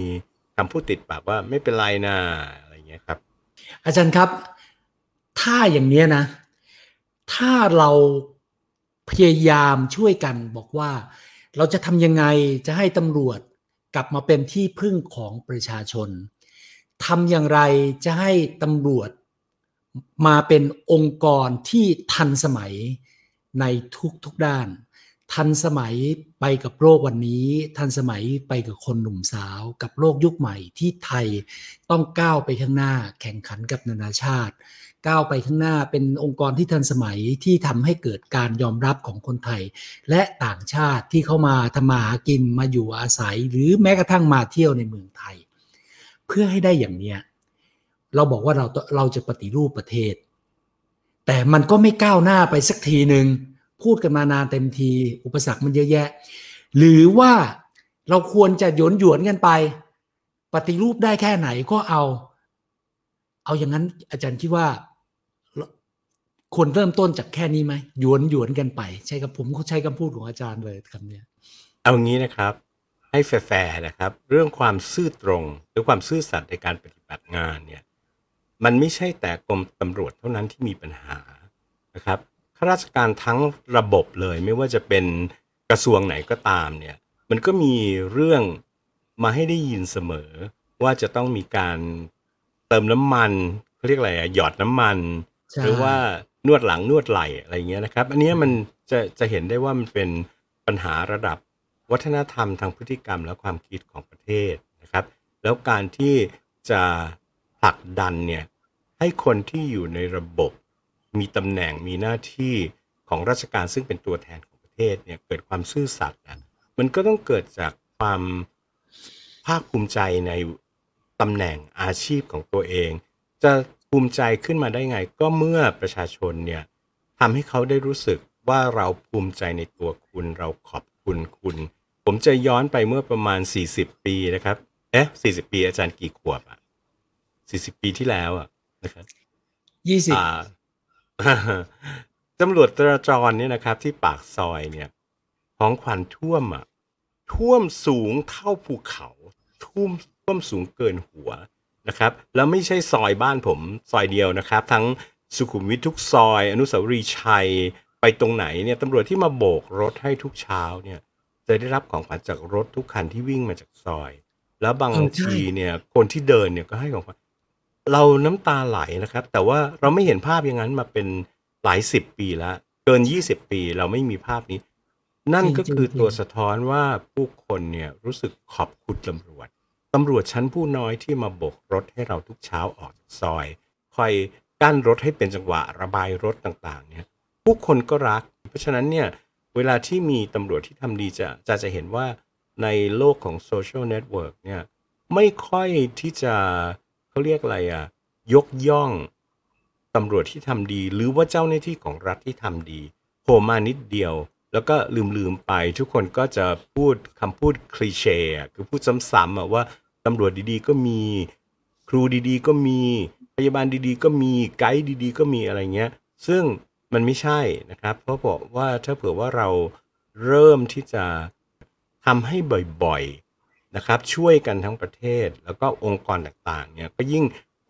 คำพูดติดปากว่าไม่เป็นไรนะอะไรอย่างเงี้ยครับ อาจารย์ครับ ถ้าอย่างเนี้ยนะ ถ้าเราพยายามช่วยกันบอกว่า เราจะทำยังไงจะให้ตำรวจกลับมาเป็นที่พึ่งของประชาชนทำอย่างไรจะให้ตำรวจมาเป็นองค์กรที่ทันสมัยในทุกทุกๆด้าน ทันสมัยไปกับโลกวันนี้ ทันสมัยไปกับคนหนุ่มสาว กับโลกยุคใหม่ที่ไทยต้องก้าวไปข้างหน้า แข่งขันกับนานาชาติก้าวไปข้างหน้าเป็นองค์กรที่ทันสมัยที่ทำให้เกิดการยอมรับของคนไทย และต่างชาติที่เข้ามาทำมาหากินมาอยู่อาศัย หรือแม้กระทั่งมาเที่ยวในเมืองไทย เพื่อให้ได้อย่างเนี้ยเราบอกว่าเราเราจะปฏิรูปประเทศ แต่มันก็ไม่ก้าวหน้าไปสักทีหนึ่ง พูดกันมานานเต็มที อุปสรรคมันเยอะแยะ หรือว่าเราควรจะหยนหยวนกันไป ปฏิรูปได้แค่ไหนก็เอา เอาอย่างนั้นอาจารย์คิดว่าควรเริ่มต้นจากแค่นี้ไหมหยวนหยวนกันไป ใช่ครับผมเขาใช้คำพูดของอาจารย์เลยคำนี้เอางี้นะครับ ให้แฟร์นะครับ เรื่องความซื่อตรง หรือความซื่อสัตย์ในการปฏิบัติงานเนี่ยมันไม่ใช่แต่กรมตำรวจเท่านั้นที่มีปัญหานะครับ ข้าราชการทั้งระบบเลย ไม่ว่าจะเป็นกระทรวงไหนก็ตามเนี่ยมันก็มีเรื่องมาให้ได้ยินเสมอ ว่าจะต้องมีการเติมน้ำมันเขาเรียกอะไรอะหยอดน้ำมันใช่หรือว่านวดหลังนวดไหล่อะไรอย่างเงี้ยนะครับ อันเนี้ยมันจะจะเห็นได้ว่ามันเป็นปัญหาระดับวัฒนธรรมทางพฤติกรรมและความคิดของประเทศนะครับ แล้วการที่จะผลักดันเนี่ยให้คนที่อยู่ในระบบ มีตำแหน่งมีหน้าที่ของราชการซึ่งเป็นตัวแทนของประเทศเนี่ยเกิดความซื่อสัตย์นะมันก็ต้องเกิดจากความภาคภูมิใจในตำแหน่งอาชีพของตัวเอง จะภูมิใจขึ้นมาได้ไง ก็เมื่อประชาชนเนี่ยทำให้เขาได้รู้สึกว่าเราภูมิใจในตัวคุณ เราขอบคุณคุณ ผมจะย้อนไปเมื่อประมาณ 40 ปีนะครับเอ๊ะ40 ปีอาจารย์กี่ขวบอะ40 ปีที่แล้วอะนะครับยี่สิบอ่า ตำรวจจราจรเนี่ยนะครับ ที่ปากซอยเนี่ยของขวัญท่วมอะท่วมสูงเท่าภูเขาท่วมท่วมสูงเกินหัวนะครับ แล้วไม่ใช่ซอยบ้านผมซอยเดียวนะครับ ทั้งสุขุมวิททุกซอย อนุสาวรีย์ชัยไปตรงไหนเนี่ยตำรวจที่มาโบกรถให้ทุกเช้าเนี่ย จะได้รับของขวัญจากรถทุกคันที่วิ่งมาจากซอย แล้วบางอ๋อใช่ทีเนี่ย คนที่เดินเนี่ยก็ให้ของขวัญ เราน้ำตาไหลนะครับ แต่ว่าเราไม่เห็นภาพอย่างนั้นมาเป็นหลายสิบปีแล้ว เกินยี่สิบปีเราไม่มีภาพนี้ นั่นก็คือตัวสะท้อนว่าผู้คนเนี่ยรู้สึกขอบคุณตำรวจตำรวจชั้นผู้น้อยที่มาโบกรถให้เราทุกเช้าออกจากซอย คอยกั้นรถให้เป็นจังหวะระบายรถต่างๆ เนี่ย ผู้คนก็รัก เพราะฉะนั้นเนี่ย เวลาที่มีตำรวจที่ทำดีจะจะจะเห็นว่าในโลกของ social network เนี่ย ไม่ค่อยที่จะ เขาเรียกอะไรอะยกย่องตำรวจที่ทำดี หรือว่าเจ้าหน้าที่ของรัฐที่ทำดีโผล่มานิดเดียว แล้วก็ลืมๆไป ทุกคนก็จะพูดคำพูด cliché คือพูดซ้ำๆว่าตำรวจดีๆ ก็มี ครูดีๆ ก็มีพยาบาลดีๆ ก็มีไกด์ดีๆ ก็มีอะไรเงี้ย ซึ่งมันไม่ใช่นะครับ เพราะบอกว่าถ้าเผื่อว่าเราเริ่มที่จะทำให้บ่อยๆ นะครับช่วยกันทั้งประเทศแล้วก็องค์กรต่างๆเนี่ยก็ยิ่ง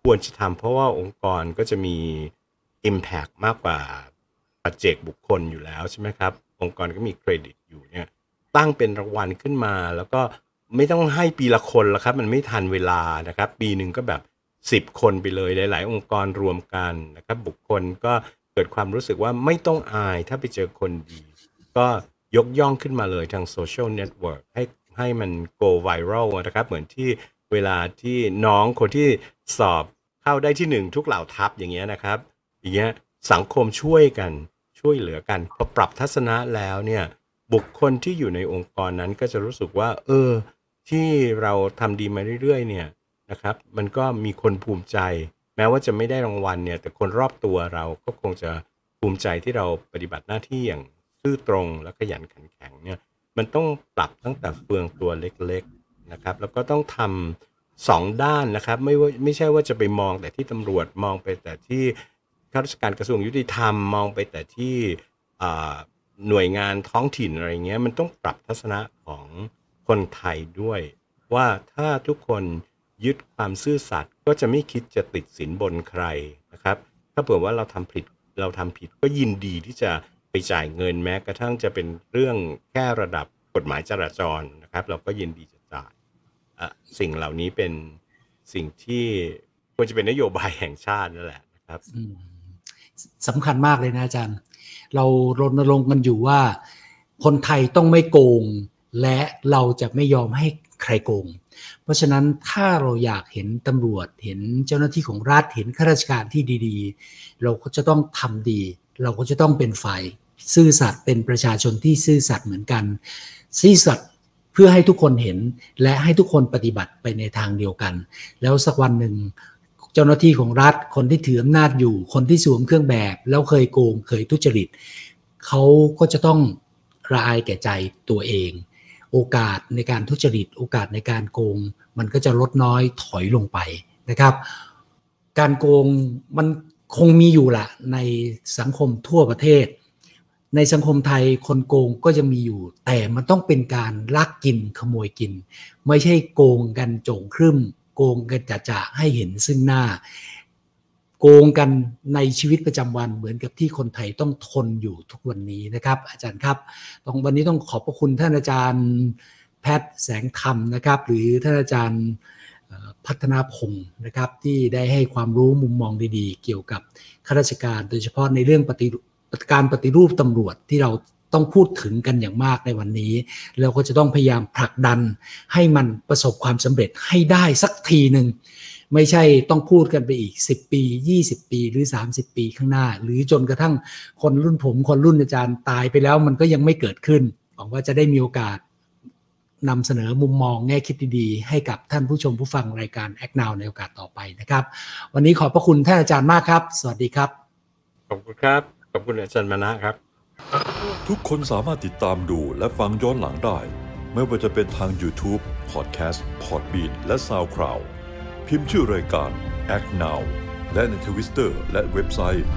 ควรจะทำเพราะว่าองค์กรก็จะมี Impact มากกว่าปัจเจกบุคคลอยู่แล้วใช่ไหมครับ องค์กรก็มีเครดิตอยู่เนี่ยตั้งเป็นรางวัลขึ้นมา แล้วก็ไม่ต้องให้ปีละคนละครับ มันไม่ทันเวลานะครับ ปีหนึ่งก็แบบ 10 คนไปเลย หลาย ๆ องค์กรรวมกันนะครับ บุคคลก็เกิดความรู้สึกว่าไม่ต้องอายถ้าไปเจอคนดี ก็ยกย่องขึ้นมาเลยทาง social network ให้ ให้มัน go viral นะครับ เหมือนที่เวลาที่น้องคนที่สอบเข้าได้ที่หนึ่งทุกเหล่าทัพอย่างเงี้ยนะครับ อย่างเงี้ยสังคมช่วยกันช่วยเหลือกันพอปรับทัศนะแล้วเนี่ยบุคคลที่อยู่ในองค์กรนั้นก็จะรู้สึกว่า เออ ที่เราทำดีมาเรื่อยๆ เนี่ยนะครับ มันก็มีคนภูมิใจ แม้ว่าจะไม่ได้รางวัลเนี่ย แต่คนรอบตัวเราก็คงจะภูมิใจที่เราปฏิบัติหน้าที่อย่างซื่อตรงและขยันขันแข็งเนี่ย มันต้องปรับตั้งแต่เฟืองตัวเล็กๆนะครับ แล้วก็ต้องทำสองด้านนะครับ ไม่ว่าไม่ใช่ว่าจะไปมองแต่ที่ตำรวจมองไปแต่ที่ข้าราชการกระทรวงยุติธรรมมองไปแต่ที่หน่วยงานท้องถิ่นอะไรเงี้ยมันต้องปรับทัศนะของคนไทยด้วย ว่าถ้าทุกคนยึดความซื่อสัตย์ก็จะไม่คิดจะติดสินบนใครนะครับ ถ้าเผื่อว่าเราทำผิดเราทำผิดก็ยินดีที่จะ ไปจ่ายเงินแม้กระทั่งจะเป็นเรื่องแค่ระดับกฎหมายจราจรนะครับ เราก็ยินดีจะจ่ายสิ่งเหล่านี้เป็นสิ่งที่ควรจะเป็นนโยบายแห่งชาตินั่นแหละนะครับสำคัญมากเลยนะอาจารย์ เรารณรงค์กันอยู่ว่า คนไทยต้องไม่โกง และเราจะไม่ยอมให้ใครโกง เพราะฉะนั้นถ้าเราอยากเห็นตำรวจเห็นเจ้าหน้าที่ของรัฐเห็นข้าราชการที่ดี ๆ เราก็จะต้องทำดี เราก็จะต้องเป็นฝ่ายซื่อสัตย์เป็นประชาชนที่ซื่อสัตย์เหมือนกัน ซื่อสัตย์เพื่อให้ทุกคนเห็นและให้ทุกคนปฏิบัติไปในทางเดียวกัน แล้วสักวันหนึ่งเจ้าหน้าที่ของรัฐคนที่ถืออำนาจอยู่ คนที่สวมเครื่องแบบ แล้วเคยโกงเคยทุจริตเขาก็จะต้องระอายแก่ใจตัวเอง โอกาสในการทุจริต โอกาสในการโกง มันก็จะลดน้อยถอยลงไปนะครับ การโกงมัน คงมีอยู่ละในสังคมทั่วประเทศ ในสังคมไทยคนโกงก็จะมีอยู่ แต่มันต้องเป็นการลักกินขโมยกิน ไม่ใช่โกงกันโจงครึมโกงกันจะจะให้เห็นซึ่งหน้า โกงกันในชีวิตประจำวันเหมือนกับที่คนไทยต้องทนอยู่ทุกวันนี้นะครับ อาจารย์ครับต้องวันนี้ต้องขอบพระคุณท่านอาจารย์แพทย์แสงธรรมนะครับ หรือท่านอาจารย์ พัฒนาพงศ์นะครับที่ได้ให้ความรู้มุมมองดีๆ เกี่ยวกับข้าราชการ โดยเฉพาะในเรื่องปฏิการปฏิรูปตำรวจที่เราต้องพูดถึงกันอย่างมากในวันนี้เราก็จะต้องพยายามผลักดัน ให้มันประสบความสำเร็จให้ได้สักทีหนึ่งไม่ใช่ต้องพูดกันไปอีก 10 ปี 20 ปีหรือ 30 ปีข้างหน้า หรือจนกระทั่งคนรุ่นผม คนรุ่นอาจารย์ตายไปแล้วมันก็ยังไม่เกิดขึ้นหวังว่าจะได้มีโอกาส นำเสนอมุมมองแง่คิดดีๆ ให้กับท่านผู้ชมผู้ฟังรายการ Act Now ในโอกาสต่อไปนะครับ วันนี้ขอบพระคุณท่านอาจารย์มากครับ สวัสดีครับ ขอบคุณครับ ขอบคุณอาจารย์มานะครับ ทุกคนสามารถติดตามดูและฟังย้อนหลังได้ ไม่ว่าจะเป็นทาง YouTube, Podcast, Podbean และ SoundCloud พิมพ์ชื่อรายการ Act Now และในทวิสเตอร์และเว็บไซต์